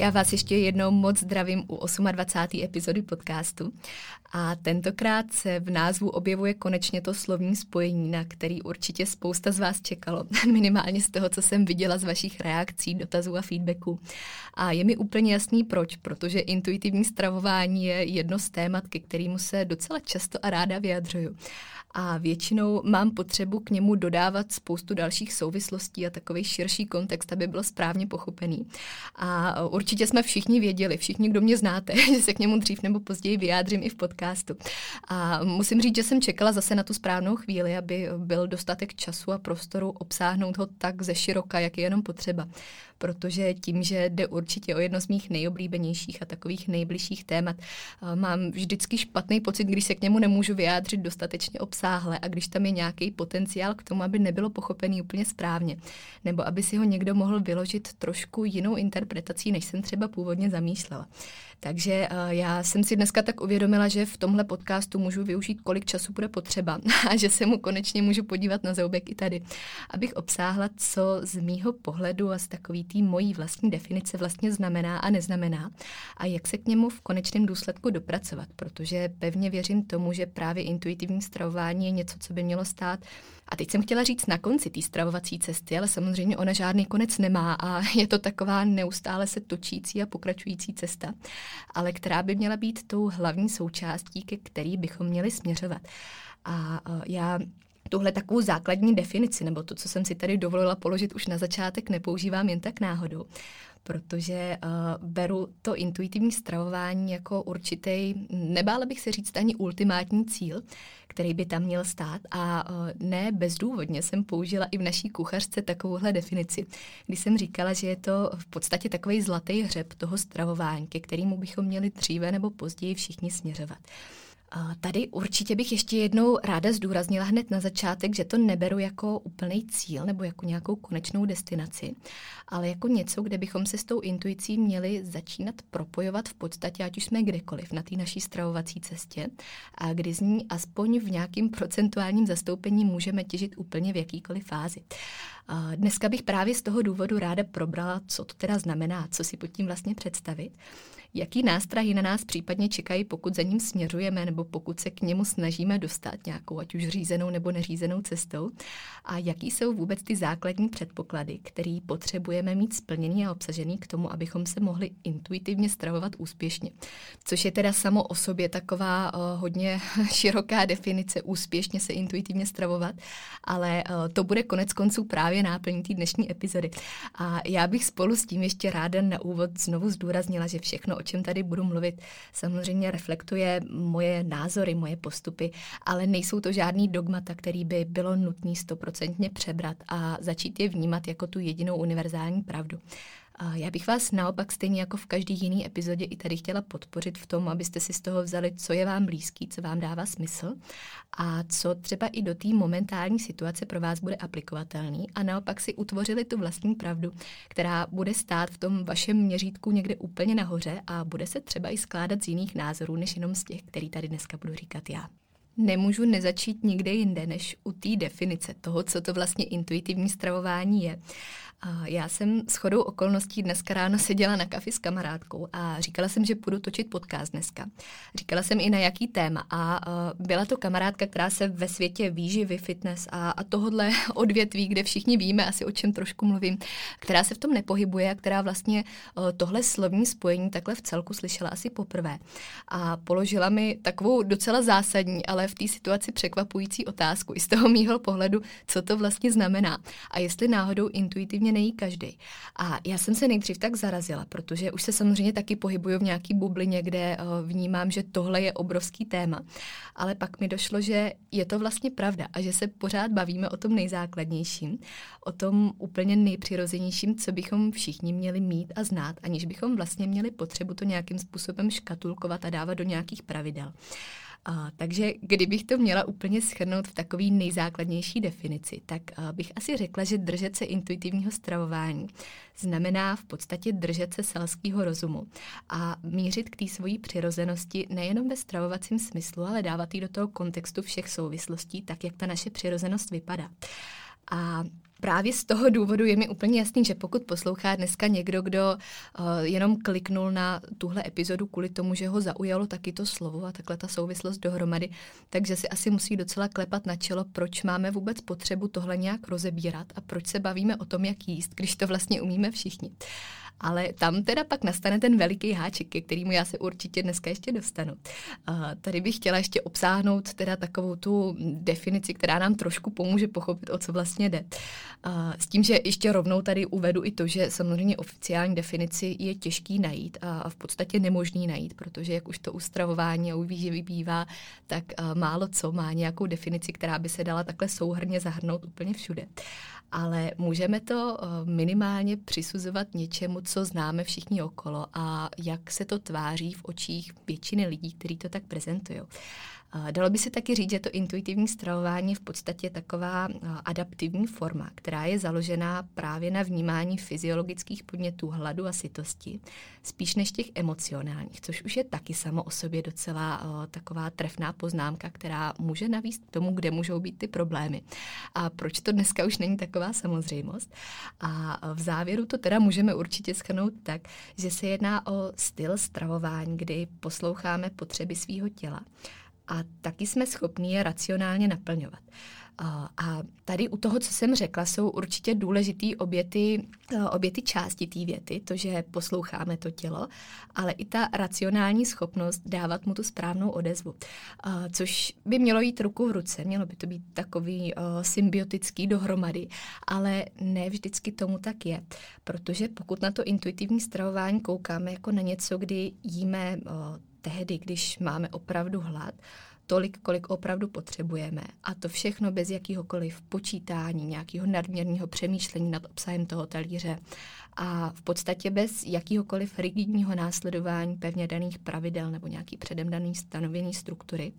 Já vás ještě jednou moc zdravím u 28. epizody podcastu a tentokrát se v názvu objevuje konečně to slovní spojení, na který určitě spousta z vás čekalo, minimálně z toho, co jsem viděla z vašich reakcí, dotazů a feedbacků. A je mi úplně jasný proč, protože intuitivní stravování je jedno z témat, ke kterému se docela často a ráda vyjadřuju a většinou mám potřebu k němu dodávat spoustu dalších souvislostí a takový širší kontext, aby byl správně pochopený. A určitě jsme všichni věděli, všichni, kdo mě znáte, že se k němu dřív nebo později vyjádřím i v podcastu. A musím říct, že jsem čekala zase na tu správnou chvíli, aby byl dostatek času a prostoru obsáhnout ho tak ze široka, jak je jenom potřeba protože tím, že jde určitě o jedno z mých nejoblíbenějších a takových nejbližších témat, mám vždycky špatný pocit, když se k němu nemůžu vyjádřit dostatečně obsáhle a když tam je nějaký potenciál k tomu, aby nebylo pochopený úplně správně, nebo aby si ho někdo mohl vyložit trošku jinou interpretací, než jsem třeba původně zamýšlela. Takže uh, já jsem si dneska tak uvědomila, že v tomhle podcastu můžu využít, kolik času bude potřeba a že se mu konečně můžu podívat na zoubek i tady, abych obsáhla, co z mýho pohledu a z takový té mojí vlastní definice vlastně znamená a neznamená a jak se k němu v konečném důsledku dopracovat, protože pevně věřím tomu, že právě intuitivní stravování je něco, co by mělo stát a teď jsem chtěla říct na konci té stravovací cesty, ale samozřejmě ona žádný konec nemá a je to taková neustále se točící a pokračující cesta, ale která by měla být tou hlavní součástí, ke který bychom měli směřovat. A já tuhle takovou základní definici, nebo to, co jsem si tady dovolila položit už na začátek, nepoužívám jen tak náhodou, protože uh, beru to intuitivní stravování jako určitý, nebála bych se říct ani ultimátní cíl, který by tam měl stát a uh, ne bezdůvodně jsem použila i v naší kuchařce takovouhle definici, kdy jsem říkala, že je to v podstatě takový zlatý hřeb toho stravování, ke kterému bychom měli dříve nebo později všichni směřovat. Tady určitě bych ještě jednou ráda zdůraznila hned na začátek, že to neberu jako úplný cíl nebo jako nějakou konečnou destinaci, ale jako něco, kde bychom se s tou intuicí měli začínat propojovat v podstatě, ať už jsme kdekoliv na té naší stravovací cestě a kdy z ní aspoň v nějakým procentuálním zastoupení můžeme těžit úplně v jakýkoliv fázi. Dneska bych právě z toho důvodu ráda probrala, co to teda znamená, co si pod tím vlastně představit jaký nástrahy na nás případně čekají, pokud za ním směřujeme nebo pokud se k němu snažíme dostat nějakou, ať už řízenou nebo neřízenou cestou a jaký jsou vůbec ty základní předpoklady, které potřebujeme mít splněný a obsažený k tomu, abychom se mohli intuitivně stravovat úspěšně. Což je teda samo o sobě taková uh, hodně široká definice úspěšně se intuitivně stravovat, ale uh, to bude konec konců právě náplní té dnešní epizody. A já bych spolu s tím ještě ráda na úvod znovu zdůraznila, že všechno, o čem tady budu mluvit, samozřejmě reflektuje moje názory, moje postupy, ale nejsou to žádný dogmata, který by bylo nutný stoprocentně přebrat a začít je vnímat jako tu jedinou univerzální pravdu. Já bych vás naopak stejně jako v každý jiný epizodě i tady chtěla podpořit v tom, abyste si z toho vzali, co je vám blízký, co vám dává smysl a co třeba i do té momentální situace pro vás bude aplikovatelný a naopak si utvořili tu vlastní pravdu, která bude stát v tom vašem měřítku někde úplně nahoře a bude se třeba i skládat z jiných názorů, než jenom z těch, který tady dneska budu říkat já nemůžu nezačít nikde jinde, než u té definice toho, co to vlastně intuitivní stravování je. Já jsem s chodou okolností dneska ráno seděla na kafi s kamarádkou a říkala jsem, že půjdu točit podcast dneska. Říkala jsem i na jaký téma a byla to kamarádka, která se ve světě výživy, fitness a, a tohodle odvětví, kde všichni víme asi o čem trošku mluvím, která se v tom nepohybuje a která vlastně tohle slovní spojení takhle v celku slyšela asi poprvé. A položila mi takovou docela zásadní, ale v té situaci překvapující otázku i z toho mýho pohledu, co to vlastně znamená a jestli náhodou intuitivně nejí každý. A já jsem se nejdřív tak zarazila, protože už se samozřejmě taky pohybuju v nějaký bublině, kde eh, vnímám, že tohle je obrovský téma. Ale pak mi došlo, že je to vlastně pravda a že se pořád bavíme o tom nejzákladnějším, o tom úplně nejpřirozenějším, co bychom všichni měli mít a znát, aniž bychom vlastně měli potřebu to nějakým způsobem škatulkovat a dávat do nějakých pravidel. A, takže kdybych to měla úplně schrnout v takové nejzákladnější definici, tak a, bych asi řekla, že držet se intuitivního stravování znamená v podstatě držet se selského rozumu a mířit k té svojí přirozenosti nejenom ve stravovacím smyslu, ale dávat ji do toho kontextu všech souvislostí, tak jak ta naše přirozenost vypadá. A Právě z toho důvodu je mi úplně jasný, že pokud poslouchá dneska někdo, kdo uh, jenom kliknul na tuhle epizodu kvůli tomu, že ho zaujalo taky to slovo a takhle ta souvislost dohromady, takže si asi musí docela klepat na čelo, proč máme vůbec potřebu tohle nějak rozebírat a proč se bavíme o tom, jak jíst, když to vlastně umíme všichni. Ale tam teda pak nastane ten veliký háček, ke kterému já se určitě dneska ještě dostanu. Tady bych chtěla ještě obsáhnout teda takovou tu definici, která nám trošku pomůže pochopit, o co vlastně jde. S tím, že ještě rovnou tady uvedu i to, že samozřejmě oficiální definici je těžký najít a v podstatě nemožný najít, protože jak už to ustravování a u výživy bývá, tak málo co má nějakou definici, která by se dala takhle souhrně zahrnout úplně všude ale můžeme to eh, minimálně přisuzovat něčemu, co známe všichni okolo a jak se to tváří v očích většiny lidí, kteří to tak prezentují. Dalo by se taky říct, že to intuitivní stravování je v podstatě taková adaptivní forma, která je založená právě na vnímání fyziologických podnětů hladu a sytosti, spíš než těch emocionálních, což už je taky samo o sobě docela taková trefná poznámka, která může navíst k tomu, kde můžou být ty problémy. A proč to dneska už není taková samozřejmost? A v závěru to teda můžeme určitě schrnout tak, že se jedná o styl stravování, kdy posloucháme potřeby svého těla a taky jsme schopni je racionálně naplňovat. A tady u toho, co jsem řekla, jsou určitě důležitý obě ty, obě ty části té věty, to, že posloucháme to tělo, ale i ta racionální schopnost dávat mu tu správnou odezvu. Což by mělo jít ruku v ruce, mělo by to být takový symbiotický dohromady, ale ne vždycky tomu tak je, protože pokud na to intuitivní stravování koukáme jako na něco, kdy jíme tehdy, když máme opravdu hlad, tolik, kolik opravdu potřebujeme. A to všechno bez jakýhokoliv počítání, nějakého nadměrného přemýšlení nad obsahem toho talíře a v podstatě bez jakýhokoliv rigidního následování pevně daných pravidel nebo nějaký předem daný stanovený struktury,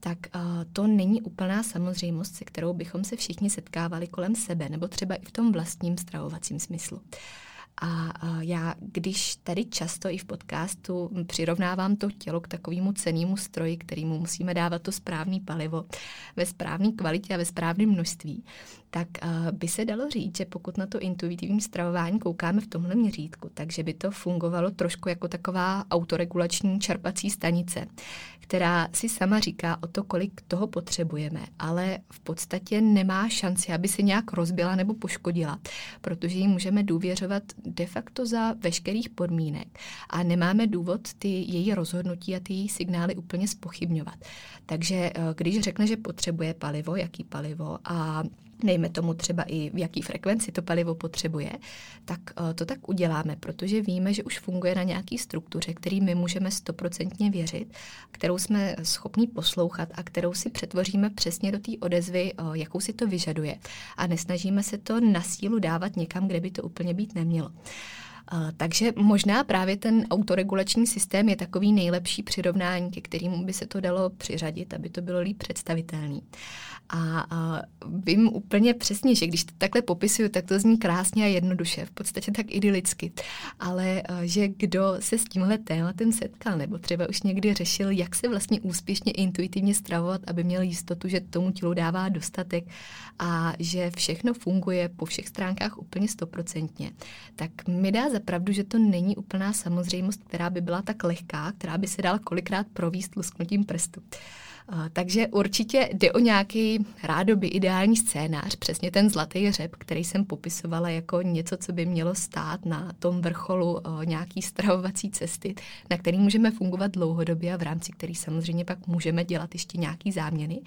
tak uh, to není úplná samozřejmost, se kterou bychom se všichni setkávali kolem sebe nebo třeba i v tom vlastním stravovacím smyslu. A já, když tady často i v podcastu přirovnávám to tělo k takovému cenému stroji, kterýmu musíme dávat to správné palivo ve správné kvalitě a ve správném množství, tak by se dalo říct, že pokud na to intuitivní stravování koukáme v tomhle měřítku, takže by to fungovalo trošku jako taková autoregulační čerpací stanice, která si sama říká o to, kolik toho potřebujeme, ale v podstatě nemá šanci, aby se nějak rozbila nebo poškodila, protože jí můžeme důvěřovat de facto za veškerých podmínek a nemáme důvod ty její rozhodnutí a ty její signály úplně spochybňovat. Takže eh, když řekne, že potřebuje palivo, jaký palivo a nejme tomu třeba i v jaký frekvenci to palivo potřebuje, tak eh, to tak uděláme, protože víme, že už funguje na nějaký struktuře, který my můžeme stoprocentně věřit, kterou jsme schopni poslouchat a kterou si přetvoříme přesně do té odezvy, eh, jakou si to vyžaduje. A nesnažíme se to na sílu dávat někam, kde by to úplně být nemělo. Takže možná právě ten autoregulační systém je takový nejlepší přirovnání, ke kterému by se to dalo přiřadit, aby to bylo líp představitelný. A, a vím úplně přesně, že když to takhle popisuju, tak to zní krásně a jednoduše, v podstatě tak idylicky. Ale že kdo se s tímhle tématem setkal, nebo třeba už někdy řešil, jak se vlastně úspěšně intuitivně stravovat, aby měl jistotu, že tomu tělu dává dostatek a že všechno funguje po všech stránkách úplně stoprocentně, tak mi dá zapravdu, že to není úplná samozřejmost, která by byla tak lehká, která by se dala kolikrát províst lusknutím prstu. Takže určitě jde o nějaký rádoby ideální scénář, přesně ten zlatý řep, který jsem popisovala jako něco, co by mělo stát na tom vrcholu nějaký stravovací cesty, na který můžeme fungovat dlouhodobě a v rámci který samozřejmě pak můžeme dělat ještě nějaký záměny.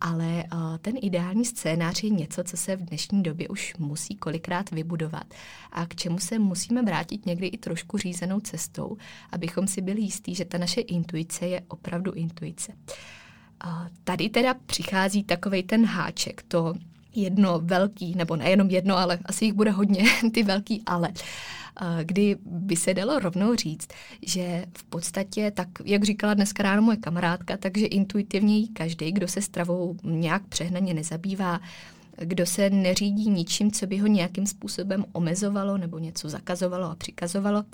Ale ten ideální scénář je něco, co se v dnešní době už musí kolikrát vybudovat a k čemu se musíme vrátit někdy i trošku řízenou cestou, abychom si byli jistí, že ta naše intuice je opravdu intuice. Tady teda přichází takový ten háček, to jedno velký, nebo nejenom jedno, ale asi jich bude hodně, ty velký ale kdy by se dalo rovnou říct, že v podstatě, tak jak říkala dneska ráno moje kamarádka, takže intuitivně každý, kdo se stravou nějak přehnaně nezabývá, kdo se neřídí ničím, co by ho nějakým způsobem omezovalo nebo něco zakazovalo a přikazovalo.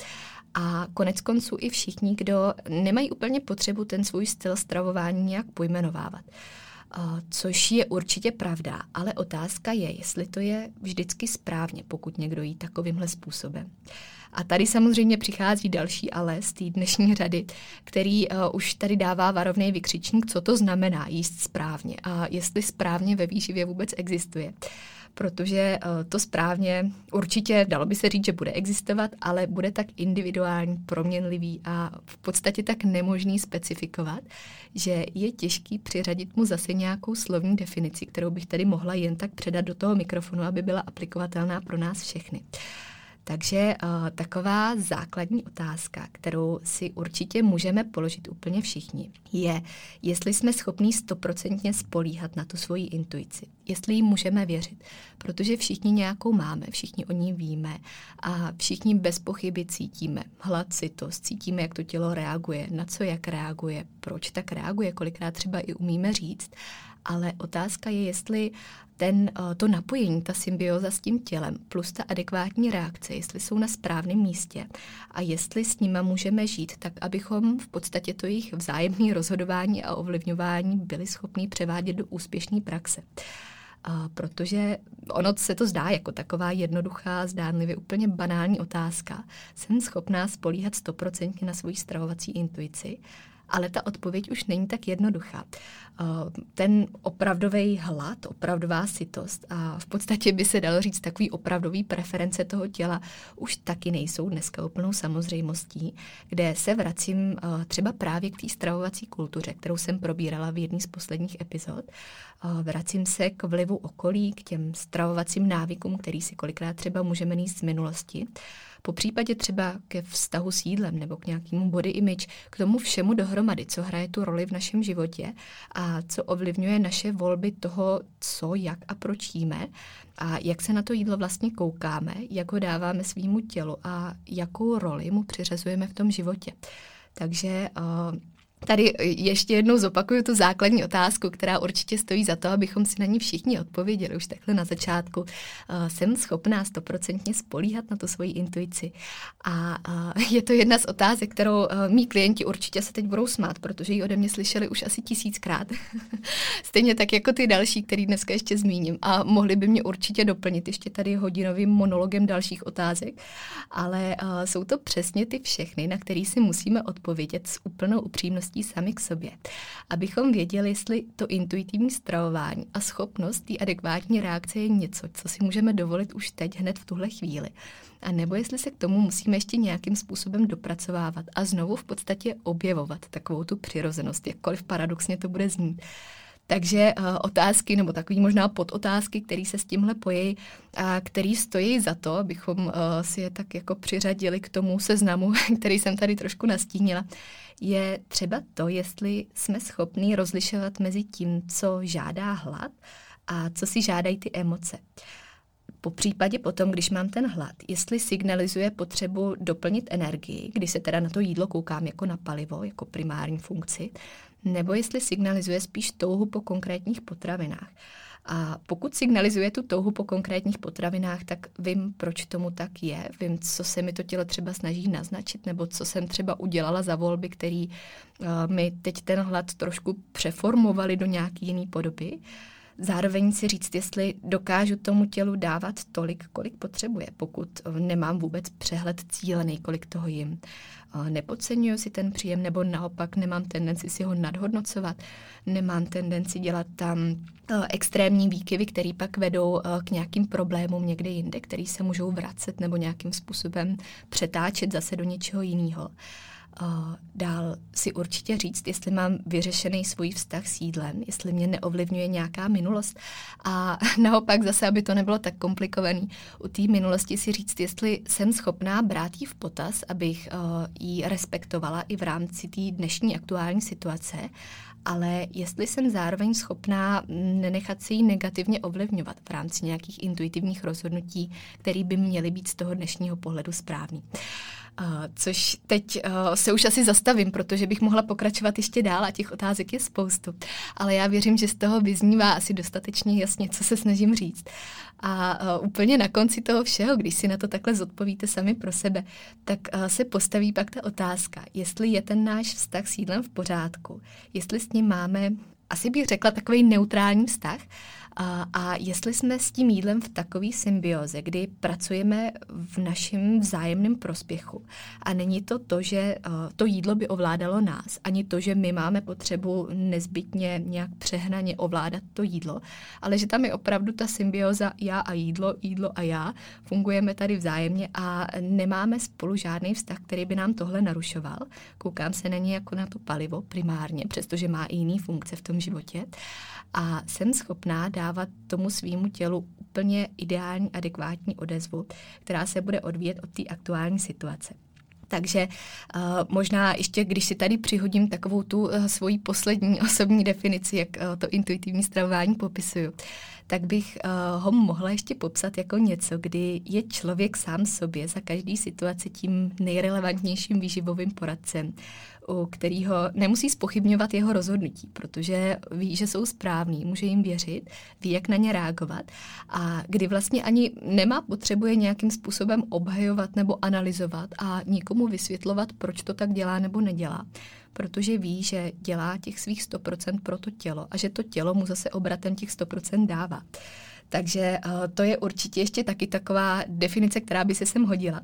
A konec konců i všichni, kdo nemají úplně potřebu ten svůj styl stravování nějak pojmenovávat. Což je určitě pravda, ale otázka je, jestli to je vždycky správně, pokud někdo jí takovýmhle způsobem. A tady samozřejmě přichází další ale z té dnešní řady, který uh, už tady dává varovný vykřičník, co to znamená jíst správně a jestli správně ve výživě vůbec existuje. Protože uh, to správně určitě dalo by se říct, že bude existovat, ale bude tak individuální, proměnlivý a v podstatě tak nemožný specifikovat, že je těžký přiřadit mu zase nějakou slovní definici, kterou bych tady mohla jen tak předat do toho mikrofonu, aby byla aplikovatelná pro nás všechny. Uh, takže uh, taková základní otázka, kterou si určitě můžeme položit úplně všichni, je, jestli jsme schopní stoprocentně spolíhat na tu svoji intuici, jestli jí můžeme věřit, protože všichni nějakou máme, všichni o ní víme a všichni bez pochyby cítíme hlad, citost, cítíme, jak to tělo reaguje, na co jak reaguje, proč tak reaguje, kolikrát třeba i umíme říct ale otázka je, jestli ten, eh, to napojení, ta symbioza s tím tělem, plus ta adekvátní reakce, jestli jsou na správném místě a jestli s nima můžeme žít, tak abychom v podstatě to jejich vzájemné rozhodování a ovlivňování byli schopni převádět do úspěšné praxe. A protože ono se to zdá jako taková jednoduchá, zdánlivě úplně banální otázka. Jsem schopná spolíhat stoprocentně na svoji stravovací intuici ale ta odpověď už není tak jednoduchá. Eh, ten opravdový hlad, opravdová sytost a v podstatě by se dalo říct takový opravdový preference toho těla už taky nejsou dneska úplnou samozřejmostí, kde se vracím eh, třeba právě k té stravovací kultuře, kterou jsem probírala v jedné z posledních epizod. Eh, vracím se k vlivu okolí, k těm stravovacím návykům, který si kolikrát třeba můžeme mít z minulosti po případě třeba ke vztahu s jídlem nebo k nějakému body image, k tomu všemu dohromady, co hraje tu roli v našem životě a co ovlivňuje naše volby toho, co, jak a proč jíme a jak se na to jídlo vlastně koukáme, jak ho dáváme svýmu tělu a jakou roli mu přiřazujeme v tom životě. Takže uh, Tady ještě jednou zopakuju tu základní otázku, která určitě stojí za to, abychom si na ní všichni odpověděli už takhle na začátku. Uh, jsem schopná stoprocentně spolíhat na tu svoji intuici. A je to jedna z otázek, kterou uh, mý klienti určitě se teď budou smát, protože ji ode mě slyšeli už asi tisíckrát. Stejně tak jako ty další, který dneska ještě zmíním. A mohli by mě určitě doplnit ještě tady hodinovým monologem dalších otázek. Ale jsou to přesně ty všechny, na které si musíme odpovědět s úplnou upřímností schopností sami k sobě, abychom věděli, jestli to intuitivní stravování a schopnost té adekvátní reakce je něco, co si můžeme dovolit už teď, hned v tuhle chvíli. A nebo jestli se k tomu musíme ještě nějakým způsobem dopracovávat a znovu v podstatě objevovat takovou tu přirozenost, jakkoliv paradoxně to bude znít. Takže uh, otázky, nebo takový možná podotázky, které se s tímhle pojí a který stojí za to, abychom uh, si je tak jako přiřadili k tomu seznamu, který jsem tady trošku nastínila, je třeba to, jestli jsme schopni rozlišovat mezi tím, co žádá hlad a co si žádají ty emoce. Po případě potom, když mám ten hlad, jestli signalizuje potřebu doplnit energii, kdy se teda na to jídlo koukám jako na palivo, jako primární funkci, nebo jestli signalizuje spíš touhu po konkrétních potravinách. A pokud signalizuje tu touhu po konkrétních potravinách, tak vím, proč tomu tak je, vím, co se mi to tělo třeba snaží naznačit, nebo co jsem třeba udělala za volby, který uh, mi teď ten hlad trošku přeformovali do nějaký jiný podoby. Zároveň si říct, jestli dokážu tomu tělu dávat tolik, kolik potřebuje, pokud nemám vůbec přehled cílený, kolik toho jim. Nepodceňuju si ten příjem, nebo naopak nemám tendenci si ho nadhodnocovat, nemám tendenci dělat tam extrémní výkyvy, které pak vedou k nějakým problémům někde jinde, který se můžou vracet nebo nějakým způsobem přetáčet zase do něčeho jiného. Dál si určitě říct, jestli mám vyřešený svůj vztah s jídlem, jestli mě neovlivňuje nějaká minulost. A naopak zase, aby to nebylo tak komplikovaný, u té minulosti si říct, jestli jsem schopná brát ji v potaz, abych uh, ji respektovala i v rámci té dnešní aktuální situace ale jestli jsem zároveň schopná nenechat se jí negativně ovlivňovat v rámci nějakých intuitivních rozhodnutí, které by měly být z toho dnešního pohledu správný. Uh, což teď uh, se už asi zastavím, protože bych mohla pokračovat ještě dál a těch otázek je spoustu. Ale já věřím, že z toho vyznívá asi dostatečně jasně, co se snažím říct. A uh, úplně na konci toho všeho, když si na to takhle zodpovíte sami pro sebe, tak uh, se postaví pak ta otázka, jestli je ten náš vztah s jídlem v pořádku, jestli s ním máme, asi bych řekla, takový neutrální vztah, a, a jestli jsme s tím jídlem v takové symbioze, kdy pracujeme v našem vzájemném prospěchu. A není to to, že uh, to jídlo by ovládalo nás, ani to, že my máme potřebu nezbytně nějak přehnaně ovládat to jídlo, ale že tam je opravdu ta symbioza já a jídlo, jídlo a já, fungujeme tady vzájemně a nemáme spolu žádný vztah, který by nám tohle narušoval. Koukám se na ně jako na to palivo primárně, přestože má i jiný funkce v tom životě. A jsem schopná dávat tomu svýmu tělu úplně ideální, adekvátní odezvu, která se bude odvíjet od té aktuální situace. Takže uh, možná ještě, když si tady přihodím takovou tu uh, svoji poslední osobní definici, jak uh, to intuitivní stravování popisuju, tak bych uh, ho mohla ještě popsat jako něco, kdy je člověk sám sobě za každý situaci tím nejrelevantnějším výživovým poradcem, u kterého nemusí spochybňovat jeho rozhodnutí, protože ví, že jsou správný, může jim věřit, ví, jak na ně reagovat a kdy vlastně ani nemá potřebuje nějakým způsobem obhajovat nebo analyzovat a nikomu vysvětlovat, proč to tak dělá nebo nedělá protože ví, že dělá těch svých 100% pro to tělo a že to tělo mu zase obratem těch 100% dává. Takže uh, to je určitě ještě taky taková definice, která by se sem hodila.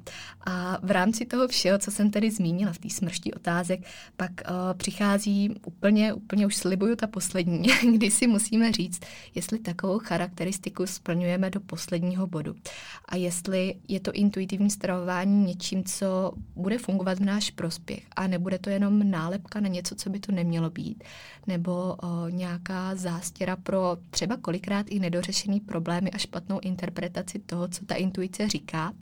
A v rámci toho všeho, co jsem tady zmínila v té smršti otázek, pak uh, přichází úplně, úplně už slibuju ta poslední, kdy si musíme říct, jestli takovou charakteristiku splňujeme do posledního bodu. A jestli je to intuitivní stravování něčím, co bude fungovat v náš prospěch a nebude to jenom nálepka na něco, co by to nemělo být, nebo uh, nějaká zástěra pro třeba kolikrát i nedořešený problém problémy a špatnou interpretaci toho, co ta intuice říká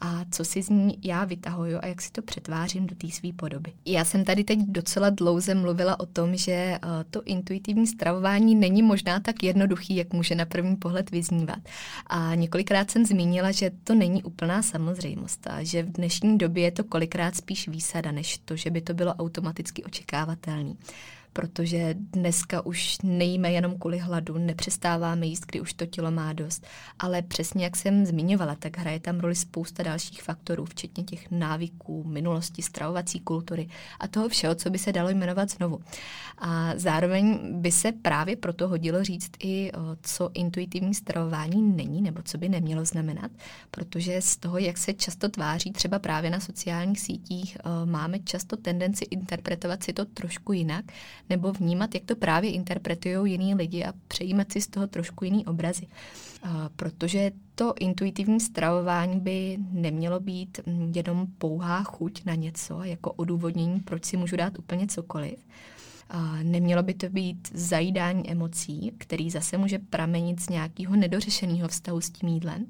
a co si z ní já vytahuju a jak si to přetvářím do té své podoby. Já jsem tady teď docela dlouze mluvila o tom, že eh, to intuitivní stravování není možná tak jednoduchý, jak může na první pohled vyznívat. A několikrát jsem zmínila, že to není úplná samozřejmost a že v dnešní době je to kolikrát spíš výsada, než to, že by to bylo automaticky očekávatelné protože dneska už nejíme jenom kvůli hladu, nepřestáváme jíst, kdy už to tělo má dost. Ale přesně jak jsem zmiňovala, tak hraje tam roli spousta dalších faktorů, včetně těch návyků, minulosti, stravovací kultury a toho všeho, co by se dalo jmenovat znovu. A zároveň by se právě proto hodilo říct i, co intuitivní stravování není, nebo co by nemělo znamenat, protože z toho, jak se často tváří třeba právě na sociálních sítích, máme často tendenci interpretovat si to trošku jinak, nebo vnímat, jak to právě interpretují jiní lidi a přejímat si z toho trošku jiný obrazy. Protože to intuitivní stravování by nemělo být mm, jenom pouhá chuť na něco, jako odůvodnění, proč si můžu dát úplně cokoliv. Nemělo by to být zajídání emocí, který zase může pramenit z nějakého nedořešeného vztahu s tím jídlem.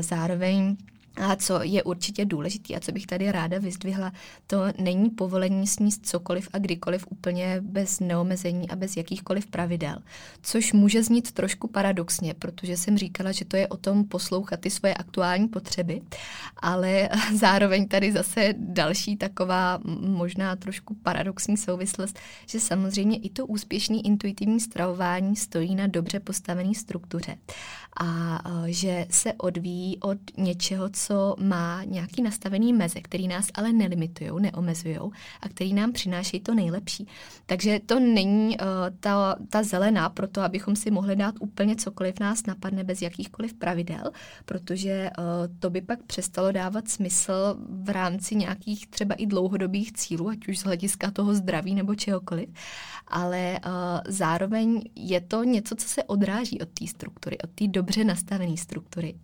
Zároveň A co je určitě důležité a co bych tady ráda vyzdvihla, to není povolení sníst cokoliv a kdykoliv úplně bez neomezení a bez jakýchkoliv pravidel. Což může znít trošku paradoxně, protože jsem říkala, že to je o tom poslouchat ty svoje aktuální potřeby, ale zároveň tady zase další taková možná trošku paradoxní souvislost, že samozřejmě i to úspěšné intuitivní stravování stojí na dobře postavené struktuře a že se odvíjí od něčeho, co má nějaký nastavený meze, který nás ale nelimitují, neomezují a který nám přináší to nejlepší. Takže to není uh, ta, ta zelená pro to, abychom si mohli dát úplně cokoliv nás napadne bez jakýchkoliv pravidel, protože uh, to by pak přestalo dávat smysl v rámci nějakých třeba i dlouhodobých cílů, ať už z hlediska toho zdraví nebo čehokoliv. Ale uh, zároveň je to něco, co se odráží od té struktury, od té dobře nastavené struktury.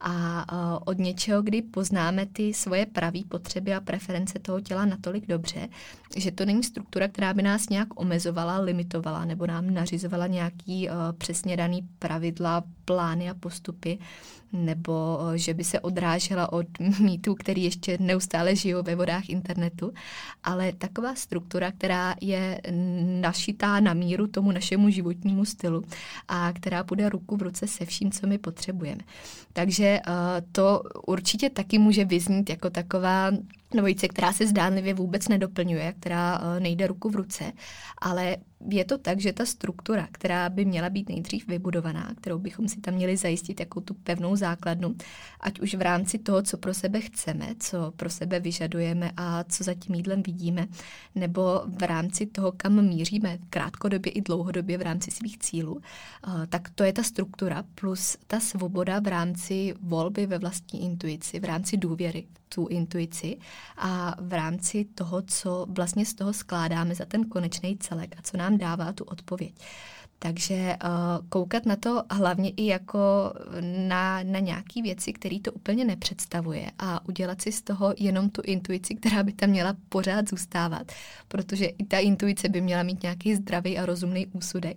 A uh, od něčeho, kdy poznáme ty svoje pravé potřeby a preference toho těla natolik dobře, že to není struktura, která by nás nějak omezovala, limitovala nebo nám nařizovala nějaký uh, přesně daný pravidla, plány a postupy, nebo uh, že by se odrážela od mýtů, který ještě neustále žijou ve vodách internetu, ale taková struktura, která je našitá na míru tomu našemu životnímu stylu a která bude ruku v ruce se vším, co my potřebujeme. Takže uh, to určitě taky může vyznít jako taková dvojice, která se zdánlivě vůbec nedoplňuje, která uh, nejde ruku v ruce, ale je to tak, že ta struktura, která by měla být nejdřív vybudovaná, kterou bychom si tam měli zajistit jako tu pevnou základnu, ať už v rámci toho, co pro sebe chceme, co pro sebe vyžadujeme a co za tím jídlem vidíme, nebo v rámci toho, kam míříme krátkodobě i dlouhodobě v rámci svých cílů, uh, tak to je ta struktura plus ta svoboda v rámci volby ve vlastní intuici, v rámci důvěry tu intuici a v rámci toho, co vlastně z toho skládáme za ten konečný celek a co nám dává tu odpověď. Takže uh, koukat na to hlavně i jako na, na nějaké věci, které to úplně nepředstavuje a udělat si z toho jenom tu intuici, která by tam měla pořád zůstávat, protože i ta intuice by měla mít nějaký zdravý a rozumný úsudek.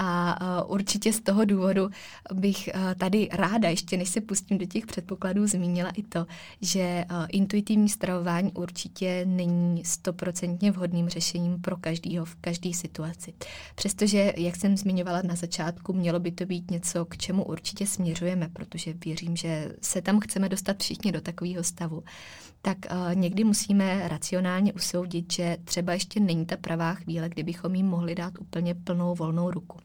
A určitě z toho důvodu bych uh, tady ráda, ještě než se pustím do těch předpokladů, zmínila i to, že uh, intuitivní stravování určitě není stoprocentně vhodným řešením pro každýho v každé situaci. Přestože, jak jsem zmiňovala na začátku, mělo by to být něco, k čemu určitě směřujeme, protože věřím, že se tam chceme dostat všichni do takového stavu tak uh, někdy musíme racionálně usoudit, že třeba ještě není ta pravá chvíle, kdybychom jim mohli dát úplně plnou volnou ruku.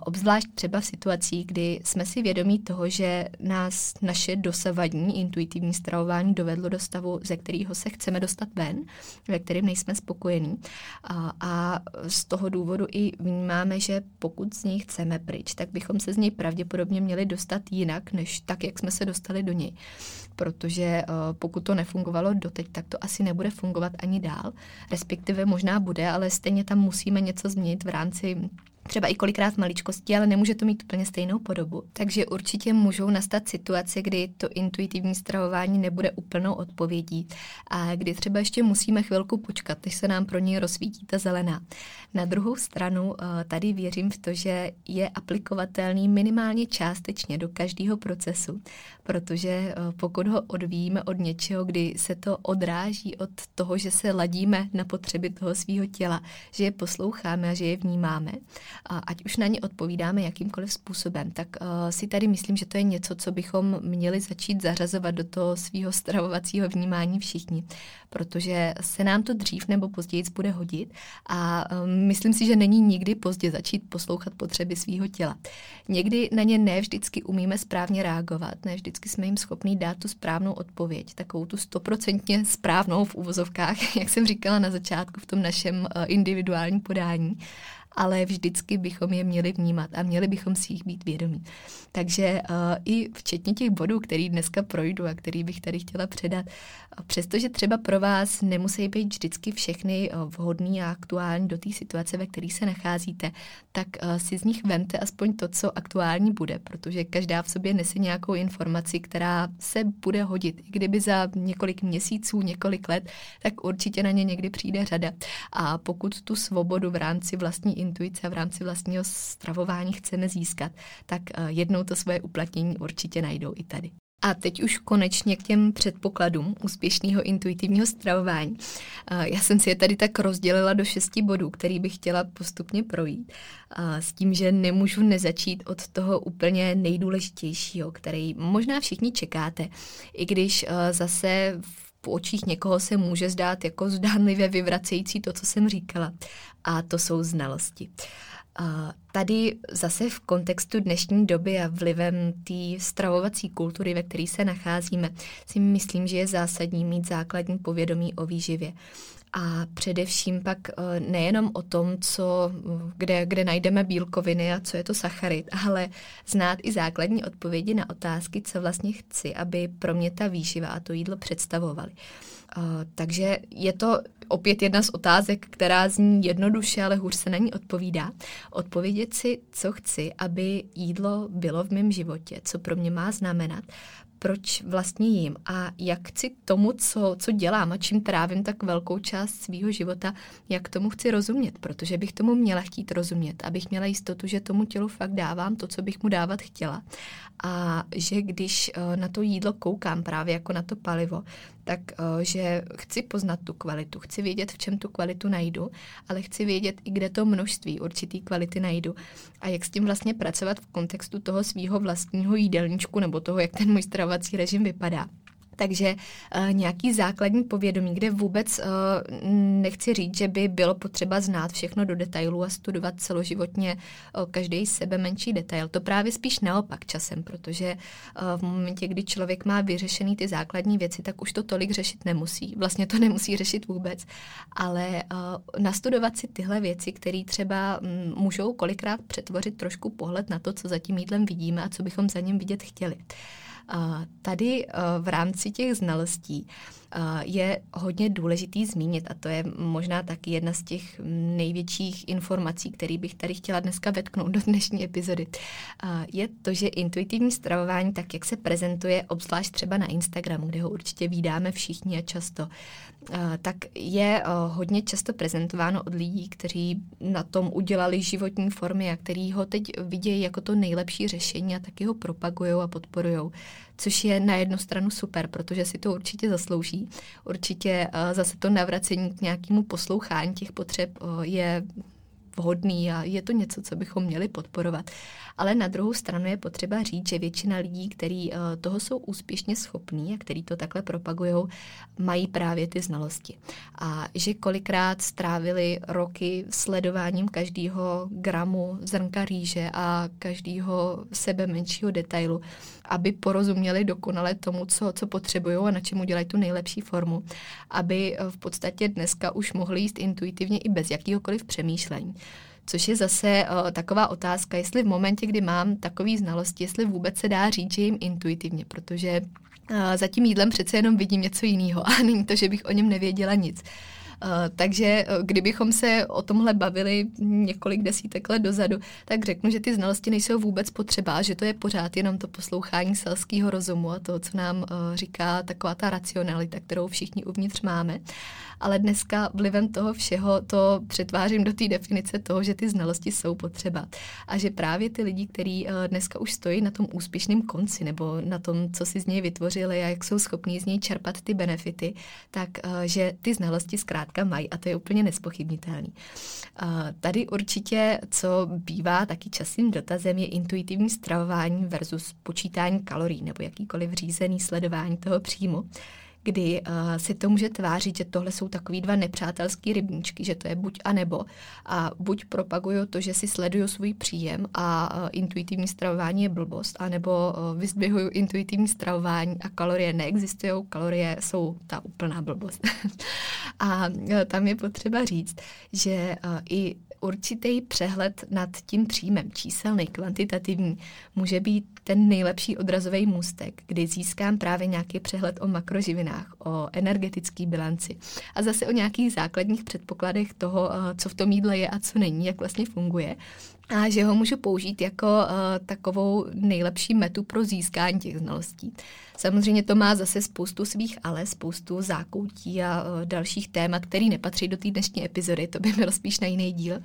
Obzvlášť třeba v situacích, kdy jsme si vědomí toho, že nás naše dosavadní intuitivní stravování dovedlo do stavu, ze kterého se chceme dostat ven, ve kterém nejsme spokojení. A, a z toho důvodu i vnímáme, že pokud z něj chceme pryč, tak bychom se z něj pravděpodobně měli dostat jinak, než tak, jak jsme se dostali do něj. Protože pokud to nefungovalo doteď, tak to asi nebude fungovat ani dál. Respektive možná bude, ale stejně tam musíme něco změnit v rámci třeba i kolikrát maličkosti, ale nemůže to mít úplně stejnou podobu. Takže určitě můžou nastat situace, kdy to intuitivní stravování nebude úplnou odpovědí a kdy třeba ještě musíme chvilku počkat, než se nám pro něj rozsvítí ta zelená. Na druhou stranu eh, tady věřím v to, že je aplikovatelný minimálně částečně do každého procesu, protože eh, pokud ho odvíjíme od něčeho, kdy se to odráží od toho, že se ladíme na potřeby toho svého těla, že je posloucháme a že je vnímáme, ať už na ně odpovídáme jakýmkoliv způsobem, tak uh, si tady myslím, že to je něco, co bychom měli začít zařazovat do toho svého stravovacího vnímání všichni, protože se nám to dřív nebo později bude hodit a um, myslím si, že není nikdy pozdě začít poslouchat potřeby svého těla. Někdy na ně ne vždycky umíme správně reagovat, ne vždycky jsme jim schopní dát tu správnou odpověď, takovou tu stoprocentně správnou v uvozovkách, jak jsem říkala na začátku v tom našem uh, individuálním podání ale vždycky bychom je měli vnímat a měli bychom si jich být vědomí. Takže uh, i včetně těch bodů, který dneska projdu a který bych tady chtěla předat, přestože třeba pro vás nemusí být vždycky všechny uh, vhodný a aktuální do té situace, ve které se nacházíte, tak uh, si z nich vemte aspoň to, co aktuální bude, protože každá v sobě nese nějakou informaci, která se bude hodit. I kdyby za několik měsíců, několik let, tak určitě na ně někdy přijde řada. A pokud tu svobodu v rámci vlastní intuice v rámci vlastního stravování chceme získat, tak eh, jednou to svoje uplatnění určitě najdou i tady. A teď už konečně k těm předpokladům úspěšného intuitivního stravování. Já jsem si je tady tak rozdělila do šesti bodů, který bych chtěla postupně projít. S tím, že nemůžu nezačít od toho úplně nejdůležitějšího, který možná všichni čekáte, i když zase v očích někoho se může zdát jako zdánlivě vyvracející to, co jsem říkala. A to jsou znalosti. Uh, Tady zase v kontextu dnešní doby a vlivem té stravovací kultury, ve které se nacházíme, si myslím, že je zásadní mít základní povědomí o výživě. A především pak eh, nejenom o tom, co, kde, kde najdeme bílkoviny a co je to sacharid, ale znát i základní odpovědi na otázky, co vlastně chci, aby pro mě ta výživa a to jídlo představovaly. Uh, takže je to opět jedna z otázek, která zní jednoduše, ale hůř se na ní odpovídá. Odpovědět si, co chci, aby jídlo bylo v mém životě, co pro mě má znamenat, proč vlastně jím a jak chci tomu, co, co dělám a čím trávím tak velkou část svého života, jak tomu chci rozumět, protože bych tomu měla chtít rozumět, abych měla jistotu, že tomu tělu fakt dávám to, co bych mu dávat chtěla. A že když eh, na to jídlo koukám právě jako na to palivo, tak eh, že chci poznat tu kvalitu, chci vědět, v čem tu kvalitu najdu, ale chci vědět i kde to množství určitý kvality najdu. A jak s tím vlastně pracovat v kontextu toho svého vlastního jídelníčku nebo toho, jak ten můj stravovací režim vypadá takže uh, nějaký základní povědomí, kde vůbec uh, nechci říct, že by bylo potřeba znát všechno do detailů a studovat celoživotně uh, každý sebe menší detail. To právě spíš naopak časem, protože uh, v momentě, kdy člověk má vyřešený ty základní věci, tak už to tolik řešit nemusí. Vlastně to nemusí řešit vůbec, ale uh, nastudovat si tyhle věci, které třeba um, můžou kolikrát přetvořit trošku pohled na to, co za tím jídlem vidíme a co bychom za ním vidět chtěli. Tady eh, v rámci těch znalostí je hodně důležitý zmínit, a to je možná taky jedna z těch největších informací, který bych tady chtěla dneska vetknout do dnešní epizody, je to, že intuitivní stravování, tak jak se prezentuje, obzvlášť třeba na Instagramu, kde ho určitě vídáme všichni a často, tak je hodně často prezentováno od lidí, kteří na tom udělali životní formy a který ho teď vidějí jako to nejlepší řešení a taky ho propagují a podporují což je na jednu stranu super, protože si to určitě zaslouží. Určitě uh, zase to navracení k nějakému poslouchání těch potřeb uh, je vhodný a je to něco, co bychom měli podporovat. Ale na druhou stranu je potřeba říct, že většina lidí, kteří eh, toho jsou úspěšně schopní a kteří to takhle propagují, mají právě ty znalosti. A že kolikrát strávili roky sledováním každého gramu zrnka rýže a každého sebe menšího detailu, aby porozuměli dokonale tomu, co, co potřebují a na čemu dělají tu nejlepší formu, aby eh, v podstatě dneska už mohli jíst intuitivně i bez jakýhokoliv přemýšlení. Což je zase uh, taková otázka, jestli v momentě, kdy mám takové znalosti, jestli vůbec se dá říct, že jim intuitivně, protože uh, za tím jídlem přece jenom vidím něco jiného a není to, že bych o něm nevěděla nic. Eh, takže kdybychom se o tomhle bavili několik desítek let dozadu, tak řeknu, že ty znalosti nejsou vůbec potřeba, že to je pořád jenom to poslouchání selského rozumu a to, co nám eh, říká taková ta racionalita, kterou všichni uvnitř máme. Ale dneska vlivem toho všeho to přetvářím do té definice toho, že ty znalosti jsou potřeba. A že právě ty lidi, kteří dneska už stojí na tom úspěšném konci nebo na tom, co si z něj vytvořili a jak jsou schopní z něj čerpat ty benefity, tak že ty znalosti zkrátka mají a to je úplně nespochybnitelný. Tady určitě, co bývá taky častým dotazem, je intuitivní stravování versus počítání kalorií nebo jakýkoliv řízený sledování toho příjmu kdy uh, si to může tvářit, že tohle jsou takový dva nepřátelský rybníčky, že to je buď a nebo. A buď propaguju to, že si sleduju svůj příjem a uh, intuitivní stravování je blbost, anebo uh, vyzdvihuju intuitivní stravování a kalorie neexistují, kalorie jsou ta úplná blbost. a uh, tam je potřeba říct, že uh, i určitý přehled nad tím příjmem, číselný, kvantitativní, může být ten nejlepší odrazový můstek, kdy získám právě nějaký přehled o makroživinách, o energetické bilanci. A zase o nějakých základních předpokladech toho, eh, co v tom jídle je a co není, jak vlastně funguje a že ho můžu použít jako uh, takovou nejlepší metu pro získání těch znalostí. Samozřejmě to má zase spoustu svých ale, spoustu zákoutí a uh, dalších témat, které nepatří do té dnešní epizody, to by bylo spíš na jiný díl.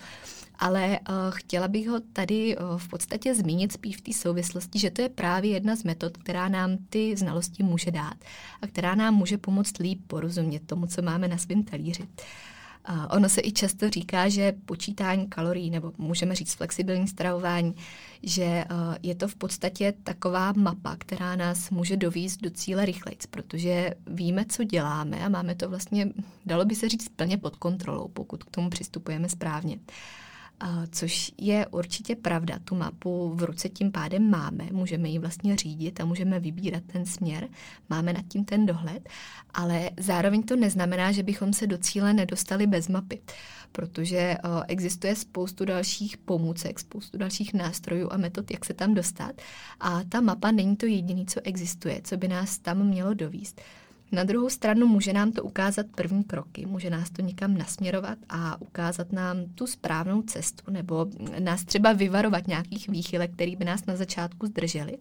Ale uh, chtěla bych ho tady uh, v podstatě zmínit spíš v té souvislosti, že to je právě jedna z metod, která nám ty znalosti může dát a která nám může pomoct líp porozumět tomu, co máme na svém talíři. Uh, Ono se i často říká, že počítání kalorií, nebo můžeme říct flexibilní stravování, že eh, je to v podstatě taková mapa, která nás může dovízt do cíle rychleji, protože víme, co děláme a máme to vlastně, dalo by se říct, plně pod kontrolou, pokud k tomu přistupujeme správně což je určitě pravda. Tu mapu v ruce tím pádem máme, můžeme ji vlastně řídit a můžeme vybírat ten směr, máme nad tím ten dohled, ale zároveň to neznamená, že bychom se do cíle nedostali bez mapy, protože existuje spoustu dalších pomůcek, spoustu dalších nástrojů a metod, jak se tam dostat a ta mapa není to jediné, co existuje, co by nás tam mělo dovíst. Na druhou stranu může nám to ukázat první kroky, může nás to někam nasměrovat a ukázat nám tu správnou cestu nebo nás třeba vyvarovat nějakých výchylek, které by nás na začátku zdržely.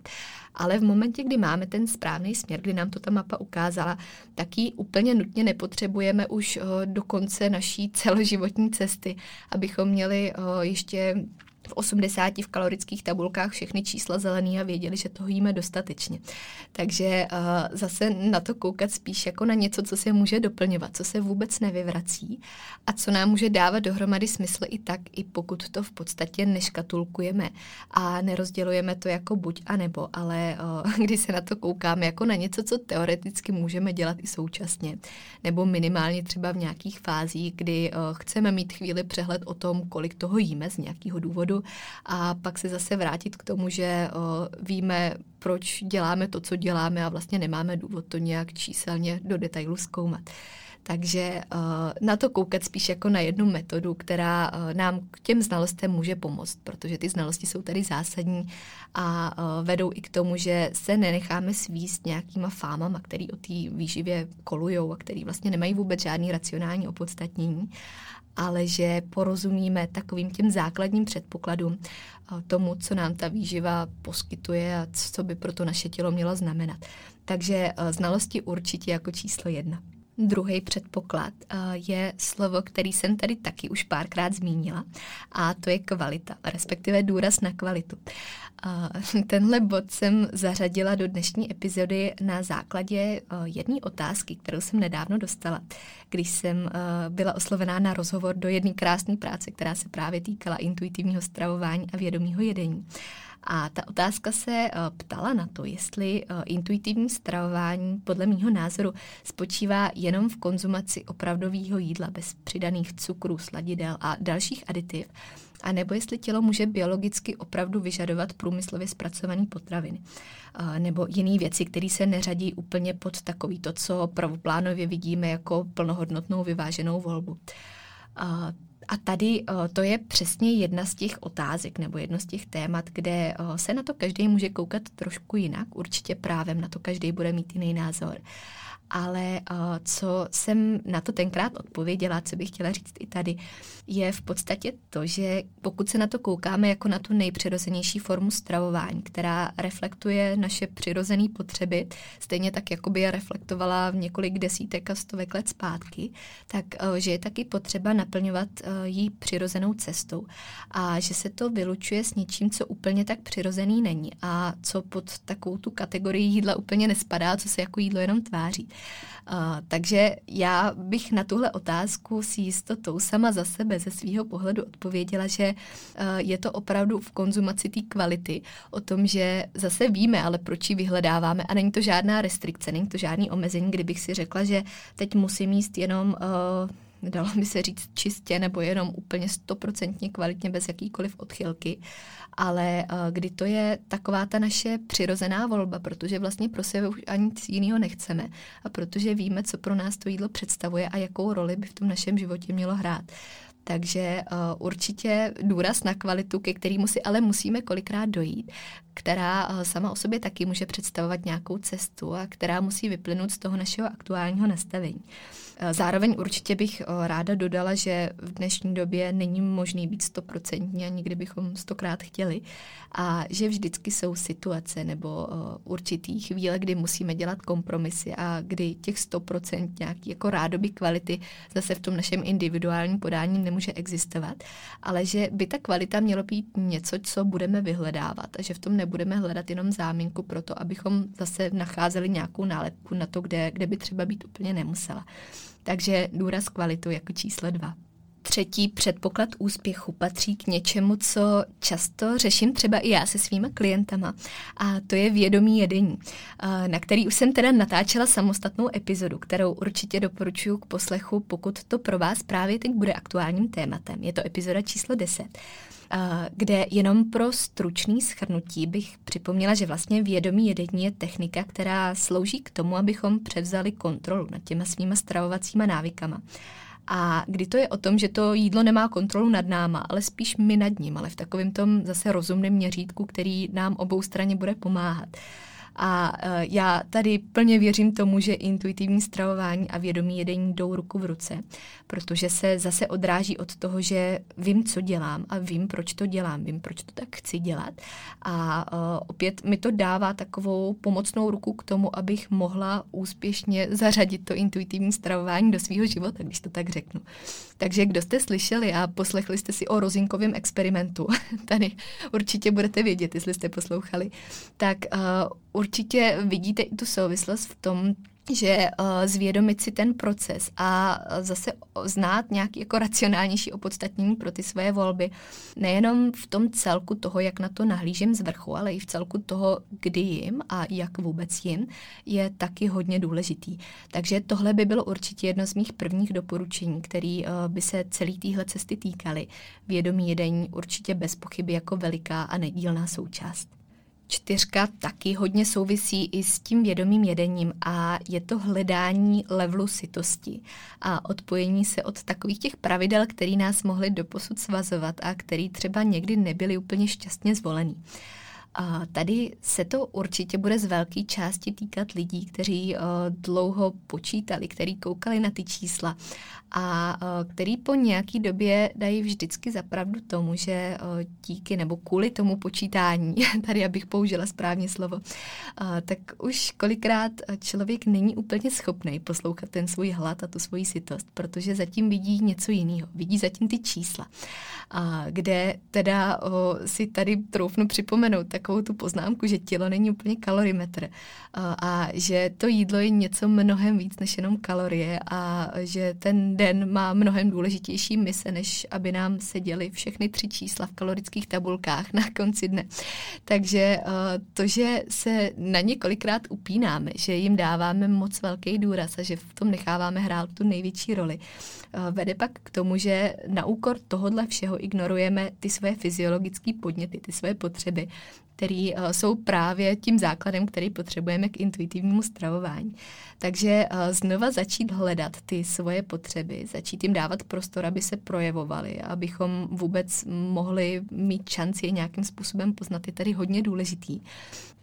Ale v momentě, kdy máme ten správný směr, kdy nám to ta mapa ukázala, tak ji úplně nutně nepotřebujeme už eh, do konce naší celoživotní cesty, abychom měli eh, ještě v 80 v kalorických tabulkách všechny čísla zelený a věděli, že toho jíme dostatečně. Takže uh, zase na to koukat spíš jako na něco, co se může doplňovat, co se vůbec nevyvrací a co nám může dávat dohromady smysl i tak, i pokud to v podstatě neškatulkujeme a nerozdělujeme to jako buď a nebo, ale uh, když se na to koukáme jako na něco, co teoreticky můžeme dělat i současně, nebo minimálně třeba v nějakých fázích, kdy uh, chceme mít chvíli přehled o tom, kolik toho jíme z nějakého důvodu, pravdu a pak se zase vrátit k tomu, že víme, proč děláme to, co děláme a vlastně nemáme důvod to nějak číselně do detailu zkoumat. Takže na to koukat spíš jako na jednu metodu, která nám k těm znalostem může pomoct, protože ty znalosti jsou tady zásadní a vedou i k tomu, že se nenecháme svíst nějakýma fámama, který o té výživě kolujou a který vlastně nemají vůbec žádný racionální opodstatnění ale že porozumíme takovým těm základním předpokladům tomu, co nám ta výživa poskytuje a co by pro to naše tělo mělo znamenat. Takže znalosti určitě jako číslo jedna. Druhý předpoklad je slovo, který jsem tady taky už párkrát zmínila, a to je kvalita, respektive důraz na kvalitu. Tenhle bod jsem zařadila do dnešní epizody na základě jedné otázky, kterou jsem nedávno dostala, když jsem byla oslovená na rozhovor do jedné krásné práce, která se právě týkala intuitivního stravování a vědomího jedení. A ta otázka se eh, ptala na to, jestli eh, intuitivní stravování podle mýho názoru spočívá jenom v konzumaci opravdového jídla bez přidaných cukrů, sladidel a dalších aditiv, a nebo jestli tělo může biologicky opravdu vyžadovat průmyslově zpracované potraviny eh, nebo jiné věci, které se neřadí úplně pod takový to, co pravoplánově vidíme jako plnohodnotnou vyváženou volbu. A tady uh, to je přesně jedna z těch otázek nebo jedno z těch témat, kde uh, se na to každý může koukat trošku jinak. Určitě právem na to každý bude mít jiný názor ale uh, co jsem na to tenkrát odpověděla, co bych chtěla říct i tady, je v podstatě to, že pokud se na to koukáme jako na tu nejpřirozenější formu stravování, která reflektuje naše přirozené potřeby, stejně tak, jako by je reflektovala v několik desítek a stovek let zpátky, tak uh, že je taky potřeba naplňovat uh, jí přirozenou cestou a že se to vylučuje s něčím, co úplně tak přirozený není a co pod takovou tu kategorii jídla úplně nespadá, co se jako jídlo jenom tváří. Uh, takže já bych na tuhle otázku s jistotou sama za sebe, ze svého pohledu odpověděla, že uh, je to opravdu v konzumaci té kvality, o tom, že zase víme, ale proč ji vyhledáváme. A není to žádná restrikce, není to žádný omezení, kdybych si řekla, že teď musím jíst jenom uh, dalo by se říct čistě nebo jenom úplně stoprocentně kvalitně bez jakýkoliv odchylky, ale uh, kdy to je taková ta naše přirozená volba, protože vlastně pro sebe už ani nic jiného nechceme a protože víme, co pro nás to jídlo představuje a jakou roli by v tom našem životě mělo hrát Takže uh, určitě důraz na kvalitu, ke kterému si ale musíme kolikrát dojít, která uh, sama o sobě taky může představovat nějakou cestu a která musí vyplynout z toho našeho aktuálního nastavení. Eh, zároveň určitě bych eh, ráda dodala, že v dnešní době není možný být stoprocentní a nikdy bychom stokrát chtěli a že vždycky jsou situace nebo eh, určitý chvíle, kdy musíme dělat kompromisy a kdy těch 100% nějaký jako rádoby kvality zase v tom našem individuálním podání nemůže existovat, ale že by ta kvalita mělo být něco, co budeme vyhledávat a že v tom nebudeme hledat jenom záminku pro to, abychom zase nacházeli nějakou nálepku na to, kde, kde by třeba být úplně nemusela. Takže důraz kvalitu jako číslo dva. Třetí předpoklad úspěchu patří k něčemu, co často řeším třeba i já se svými klientama, a to je vědomí jedení, na který už jsem teda natáčela samostatnou epizodu, kterou určitě doporučuji k poslechu, pokud to pro vás právě teď bude aktuálním tématem. Je to epizoda číslo 10 kde jenom pro stručný schrnutí bych připomněla, že vlastně vědomí jedení je technika, která slouží k tomu, abychom převzali kontrolu nad těma svýma stravovacíma návykama. A kdy to je o tom, že to jídlo nemá kontrolu nad náma, ale spíš my nad ním, ale v takovém tom zase rozumném měřítku, který nám obou straně bude pomáhat. Uh, a e, já tady plně věřím tomu, že intuitivní stravování a vědomí jedení jdou ruku v ruce, protože se zase odráží od toho, že vím, co dělám a vím, proč to dělám, vím, proč to tak chci dělat. A e, opět mi to dává takovou pomocnou ruku k tomu, abych mohla úspěšně zařadit to intuitivní stravování do svého života, když to tak řeknu. Takže kdo jste slyšeli a poslechli jste si o rozinkovém experimentu, tady určitě budete vědět, jestli jste poslouchali, tak uh, určitě vidíte i tu souvislost v tom, že uh, zvědomit si ten proces a zase znát nějaký jako racionálnější opodstatnění pro ty svoje volby, nejenom v tom celku toho, jak na to nahlížím z vrchu, ale i v celku toho, kdy jim a jak vůbec jim, je taky hodně důležitý. Takže tohle by bylo určitě jedno z mých prvních doporučení, který uh, by se celý téhle cesty týkaly. Vědomí jedení určitě bez pochyby jako veliká a nedílná součást. Čtyřka taky hodně souvisí i s tím vědomým jedením a je to hledání levelu sytosti a odpojení se od takových těch pravidel, které nás mohly doposud svazovat a který třeba někdy nebyly úplně šťastně zvolený. A tady se to určitě bude z velké části týkat lidí, kteří uh, dlouho počítali, kteří koukali na ty čísla a uh, který po nějaký době dají vždycky zapravdu tomu, že uh, díky nebo kvůli tomu počítání, tady abych použila správně slovo, tak už kolikrát člověk není úplně schopný poslouchat ten svůj hlad a tu svoji sytost, protože zatím vidí něco jiného, vidí zatím ty čísla, kde teda si tady troufnu připomenout, tak takovou tu poznámku, že tělo není úplně kalorimetr a, že to jídlo je něco mnohem víc než jenom kalorie a že ten den má mnohem důležitější mise, než aby nám seděly všechny tři čísla v kalorických tabulkách na konci dne. Takže to, že se na několikrát upínáme, že jim dáváme moc velký důraz a že v tom necháváme hrát tu největší roli, vede pak k tomu, že na úkor tohohle všeho ignorujeme ty své fyziologické podněty, ty své potřeby, které uh, jsou právě tím základem, který potřebujeme k intuitivnímu stravování. Takže uh, znova začít hledat ty svoje potřeby, začít jim dávat prostor, aby se projevovaly, abychom vůbec mohli mít šanci je nějakým způsobem poznat, je tady hodně důležitý.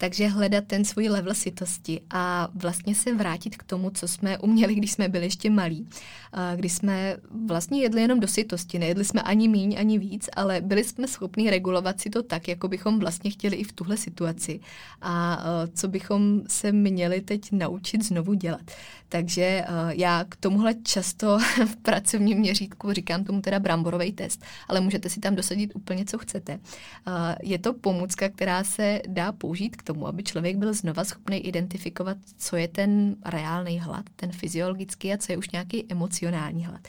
Takže hledat ten svůj level sytosti a vlastně se vrátit k tomu, co jsme uměli, když jsme byli ještě malí. Kdy jsme vlastně jedli jenom do sytosti, nejedli jsme ani míň, ani víc, ale byli jsme schopni regulovat si to tak, jako bychom vlastně chtěli i v tuhle situaci. A co bychom se měli teď naučit znovu dělat. Takže já k tomuhle často v pracovním měřítku říkám tomu teda bramborový test, ale můžete si tam dosadit úplně, co chcete. Je to pomůcka, která se dá použít k tomu, aby člověk byl znova schopný identifikovat, co je ten reálný hlad, ten fyziologický a co je už nějaký emocionální hlad.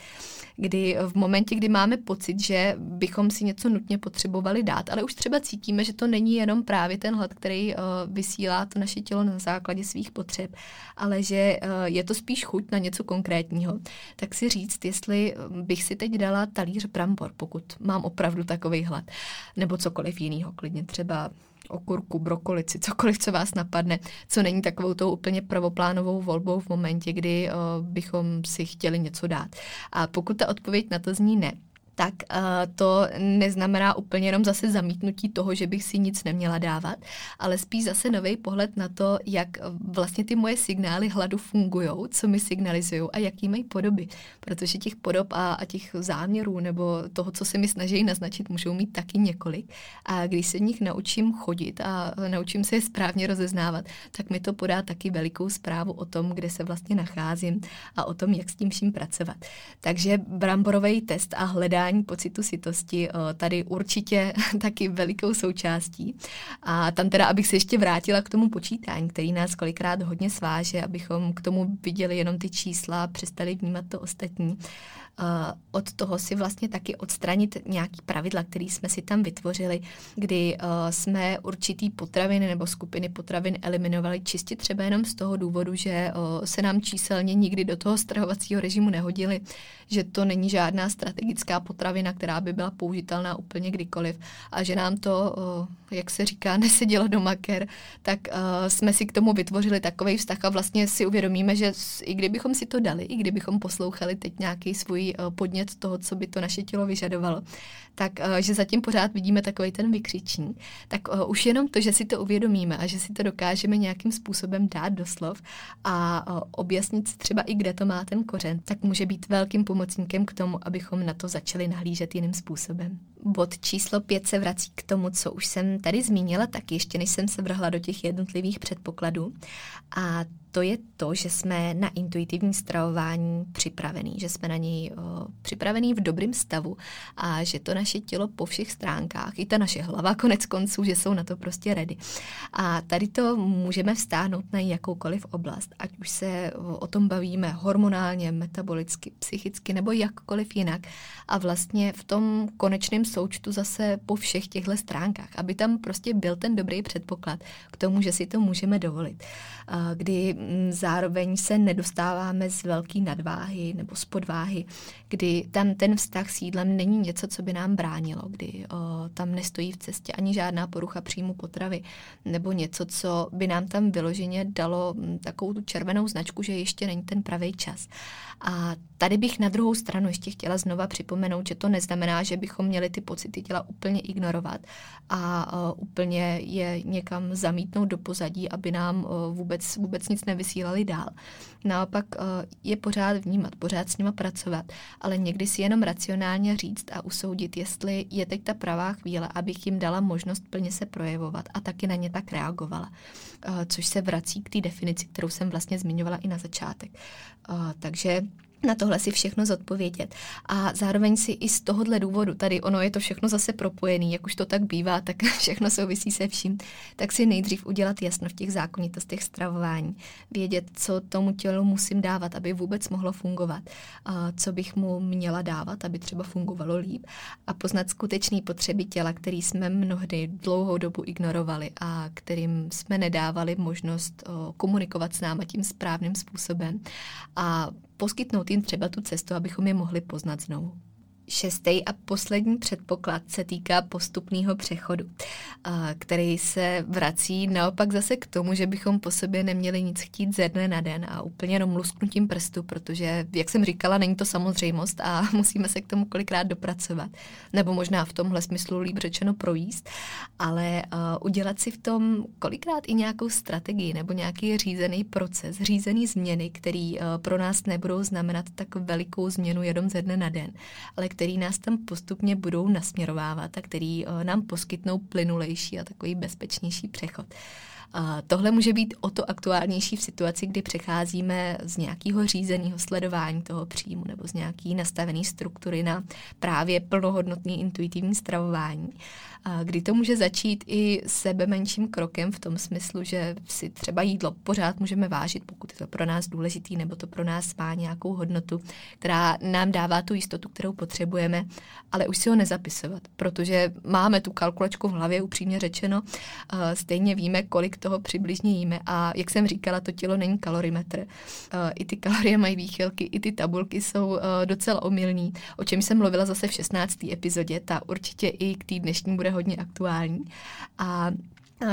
Kdy v momentě, kdy máme pocit, že bychom si něco nutně potřebovali dát, ale už třeba cítíme, že to není jenom právě ten hlad, který uh, vysílá to naše tělo na základě svých potřeb, ale že uh, je to spíš chuť na něco konkrétního, tak si říct, jestli bych si teď dala talíř brambor, pokud mám opravdu takový hlad, nebo cokoliv jiného, klidně třeba okurku, brokolici, cokoliv, co vás napadne, co není takovou tou úplně prvoplánovou volbou v momentě, kdy uh, bychom si chtěli něco dát. A pokud ta odpověď na to zní ne, tak to neznamená úplně jenom zase zamítnutí toho, že bych si nic neměla dávat, ale spíš zase nový pohled na to, jak vlastně ty moje signály hladu fungují, co mi signalizují a jaký mají podoby. Protože těch podob a, a těch záměrů nebo toho, co se mi snaží naznačit, můžou mít taky několik. A když se v nich naučím chodit a naučím se je správně rozeznávat, tak mi to podá taky velikou zprávu o tom, kde se vlastně nacházím a o tom, jak s tím vším pracovat. Takže bramborový test a hledání pocitu sitosti tady určitě taky velikou součástí. A tam teda, abych se ještě vrátila k tomu počítání, který nás kolikrát hodně sváže, abychom k tomu viděli jenom ty čísla přestali vnímat to ostatní. Eh, od toho si vlastně taky odstranit nějaký pravidla, který jsme si tam vytvořili, kdy eh, jsme určitý potraviny nebo skupiny potravin eliminovali čistě třeba jenom z toho důvodu, že eh, se nám číselně nikdy do toho stravovacího režimu nehodili, že to není žádná strategická potravina, která by byla použitelná úplně kdykoliv. A že nám to, jak se říká, nesedělo do maker, tak jsme si k tomu vytvořili takový vztah a vlastně si uvědomíme, že i kdybychom si to dali, i kdybychom poslouchali teď nějaký svůj eh, podnět toho, co by to naše tělo vyžadovalo, tak eh, že zatím pořád vidíme takový ten vykřičník, tak eh, už jenom to, že si to uvědomíme a že si to dokážeme nějakým způsobem dát do slov a objasnit třeba i, kde to má ten kořen, tak může být velkým pomocníkem k tomu, abychom na to začali nahlížet jiným způsobem. Bod číslo pět se vrací k tomu, co už jsem tady zmínila, tak ještě než jsem se vrhla do těch jednotlivých předpokladů. A to je to, že jsme na intuitivní stravování připravení, že jsme na něj o, připravení v dobrém stavu a že to naše tělo po všech stránkách, i ta naše hlava konec konců, že jsou na to prostě ready. A tady to můžeme vstáhnout na jakoukoliv oblast, ať už se o tom bavíme hormonálně, metabolicky, psychicky nebo jakkoliv jinak. A vlastně v tom konečném součtu zase po všech těchto stránkách, aby tam prostě byl ten dobrý předpoklad k tomu, že si to můžeme dovolit. Kdy zároveň se nedostáváme z velké nadváhy nebo z podváhy, kdy tam ten vztah s jídlem není něco, co by nám bránilo, kdy o, tam nestojí v cestě ani žádná porucha příjmu potravy nebo něco, co by nám tam vyloženě dalo takovou tu červenou značku, že ještě není ten pravý čas. A tady bych na druhou stranu ještě chtěla znova připomenout, že to neznamená, že bychom měli ty pocity těla úplně ignorovat a uh, úplně je někam zamítnout do pozadí, aby nám uh, vůbec, vůbec nic nevysílali dál. Naopak uh, je pořád vnímat, pořád s nima pracovat, ale někdy si jenom racionálně říct a usoudit, jestli je teď ta pravá chvíle, abych jim dala možnost plně se projevovat a taky na ně tak reagovala. Uh, což se vrací k té definici, kterou jsem vlastně zmiňovala i na začátek. Uh, takže na tohle si všechno zodpovědět. A zároveň si i z tohohle důvodu, tady ono je to všechno zase propojený, jak už to tak bývá, tak všechno souvisí se vším, tak si nejdřív udělat jasno v těch zákonitostech stravování. Vědět, co tomu tělu musím dávat, aby vůbec mohlo fungovat. A co bych mu měla dávat, aby třeba fungovalo líp. A poznat skutečné potřeby těla, který jsme mnohdy dlouhou dobu ignorovali a kterým jsme nedávali možnost komunikovat s náma tím správným způsobem. A poskytnout jim třeba tu cestu, abychom je mohli poznat znovu. Šestý a poslední předpoklad se týká postupného přechodu, který se vrací naopak zase k tomu, že bychom po sobě neměli nic chtít ze dne na den a úplně jenom lusknutím prstu, protože, jak jsem říkala, není to samozřejmost a musíme se k tomu kolikrát dopracovat. Nebo možná v tomhle smyslu líp řečeno projíst, ale udělat si v tom kolikrát i nějakou strategii nebo nějaký řízený proces, řízený změny, který pro nás nebudou znamenat tak velikou změnu jenom ze dne na den, ale který nás tam postupně budou nasměrovávat a který eh, nám poskytnou plynulejší a takový bezpečnější přechod. A tohle může být o to aktuálnější v situaci, kdy přecházíme z nějakého řízeného sledování toho příjmu nebo z nějaký nastavené struktury na právě plnohodnotný intuitivní stravování kdy to může začít i sebe menším krokem v tom smyslu, že si třeba jídlo pořád můžeme vážit, pokud je to pro nás důležitý, nebo to pro nás má nějakou hodnotu, která nám dává tu jistotu, kterou potřebujeme, ale už si ho nezapisovat, protože máme tu kalkulačku v hlavě, upřímně řečeno, stejně víme, kolik toho přibližně jíme a jak jsem říkala, to tělo není kalorimetr. I ty kalorie mají výchylky, i ty tabulky jsou docela omylný, o čem jsem mluvila zase v 16. epizodě, ta určitě i k té dnešní bude hodně aktuální. A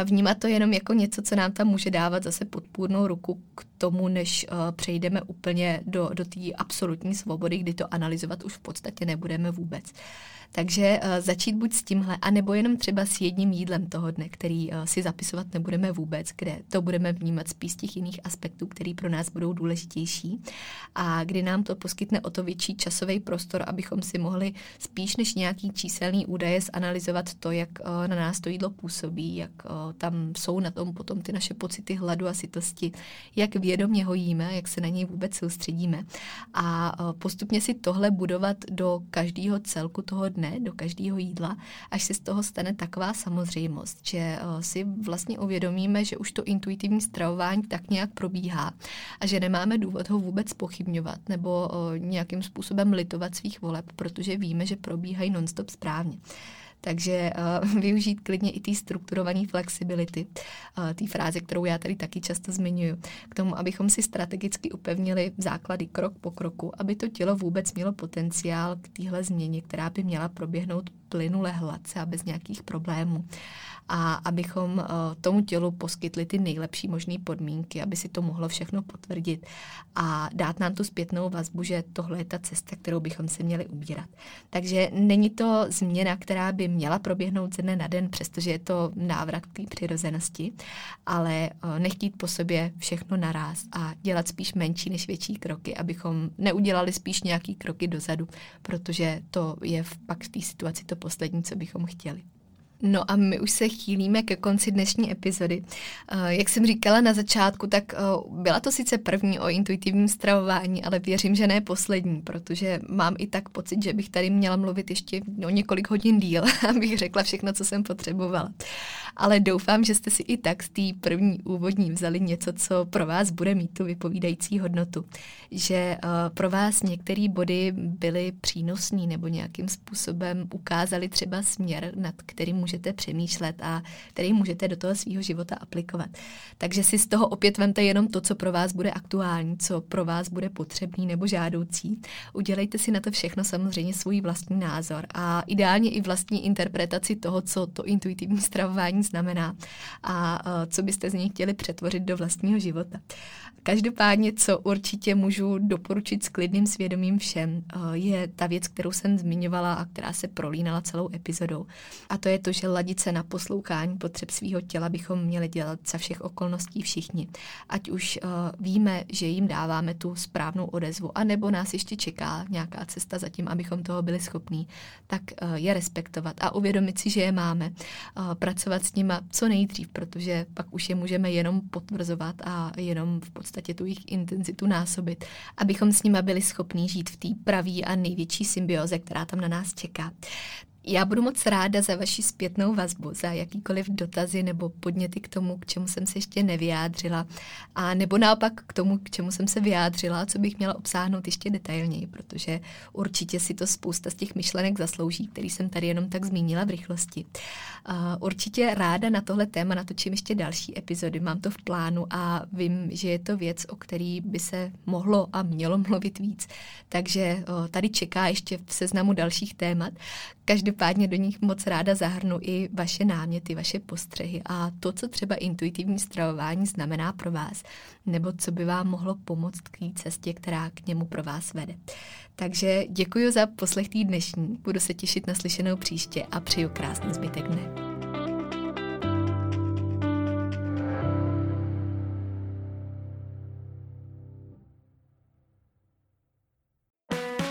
vnímat to jenom jako něco, co nám tam může dávat zase podpůrnou ruku k tomu, než uh, přejdeme úplně do, do té absolutní svobody, kdy to analyzovat už v podstatě nebudeme vůbec. Takže uh, začít buď s tímhle, anebo jenom třeba s jedním jídlem toho dne, který uh, si zapisovat nebudeme vůbec, kde to budeme vnímat spíš z těch jiných aspektů, které pro nás budou důležitější a kdy nám to poskytne o to větší časový prostor, abychom si mohli spíš než nějaký číselný údaje zanalizovat to, jak uh, na nás to jídlo působí, jak uh, tam jsou na tom potom ty naše pocity hladu a sytosti, jak vědomě ho jíme, jak se na něj vůbec soustředíme a uh, postupně si tohle budovat do každého celku toho dne, do každého jídla, až se z toho stane taková samozřejmost, že uh, si vlastně uvědomíme, že už to intuitivní stravování tak nějak probíhá a že nemáme důvod ho vůbec pochybňovat nebo uh, nějakým způsobem litovat svých voleb, protože víme, že probíhají nonstop správně. Takže uh, využít klidně i té strukturované flexibility, uh, té fráze, kterou já tady taky často zmiňuji, k tomu, abychom si strategicky upevnili základy krok po kroku, aby to tělo vůbec mělo potenciál k téhle změně, která by měla proběhnout plynule hladce a bez nějakých problémů a abychom uh, tomu tělu poskytli ty nejlepší možné podmínky, aby si to mohlo všechno potvrdit a dát nám tu zpětnou vazbu, že tohle je ta cesta, kterou bychom se měli ubírat. Takže není to změna, která by měla proběhnout ze dne na den, přestože je to návrat k té přirozenosti, ale uh, nechtít po sobě všechno naraz a dělat spíš menší než větší kroky, abychom neudělali spíš nějaký kroky dozadu, protože to je v pak v té situaci to poslední, co bychom chtěli. No a my už se chýlíme ke konci dnešní epizody. Eh, jak jsem říkala na začátku, tak eh, byla to sice první o intuitivním stravování, ale věřím, že ne poslední, protože mám i tak pocit, že bych tady měla mluvit ještě o několik hodin díl, abych řekla všechno, co jsem potřebovala. Ale doufám, že jste si i tak z té první úvodní vzali něco, co pro vás bude mít tu vypovídající hodnotu. Že eh, pro vás některé body byly přínosné nebo nějakým způsobem ukázali třeba směr, nad kterým můžete přemýšlet a který můžete do toho svého života aplikovat. Takže si z toho opět vemte jenom to, co pro vás bude aktuální, co pro vás bude potřebný nebo žádoucí. Udělejte si na to všechno samozřejmě svůj vlastní názor a ideálně i vlastní interpretaci toho, co to intuitivní stravování znamená a co byste z něj chtěli přetvořit do vlastního života. Každopádně, co určitě můžu doporučit s klidným svědomím všem, je ta věc, kterou jsem zmiňovala a která se prolínala celou epizodou. A to je to, že ladit se na poslouchání potřeb svého těla bychom měli dělat za všech okolností všichni. Ať už uh, víme, že jim dáváme tu správnou odezvu, anebo nás ještě čeká nějaká cesta za tím, abychom toho byli schopní, tak uh, je respektovat a uvědomit si, že je máme. Pracovat s nima co nejdřív, protože pak už je můžeme jenom potvrzovat a jenom v podstatě tu jejich intenzitu násobit, abychom s nima byli schopní žít v té pravé a největší symbioze, která tam na nás čeká. Já budu moc ráda za vaši zpětnou vazbu, za jakýkoliv dotazy nebo podněty k tomu, k čemu jsem se ještě nevyjádřila, a nebo naopak k tomu, k čemu jsem se vyjádřila, co bych měla obsáhnout ještě detailněji, protože určitě si to spousta z těch myšlenek zaslouží, který jsem tady jenom tak zmínila v rychlosti. Určitě ráda na tohle téma natočím ještě další epizody, mám to v plánu a vím, že je to věc, o který by se mohlo a mělo mluvit víc. Takže tady čeká ještě v seznamu dalších témat. Každopádně do nich moc ráda zahrnu i vaše náměty, vaše postřehy a to, co třeba intuitivní stravování znamená pro vás, nebo co by vám mohlo pomoct k té cestě, která k němu pro vás vede. Takže děkuji za poslech dnešní, budu se těšit na slyšenou příště a přeju krásný zbytek dne.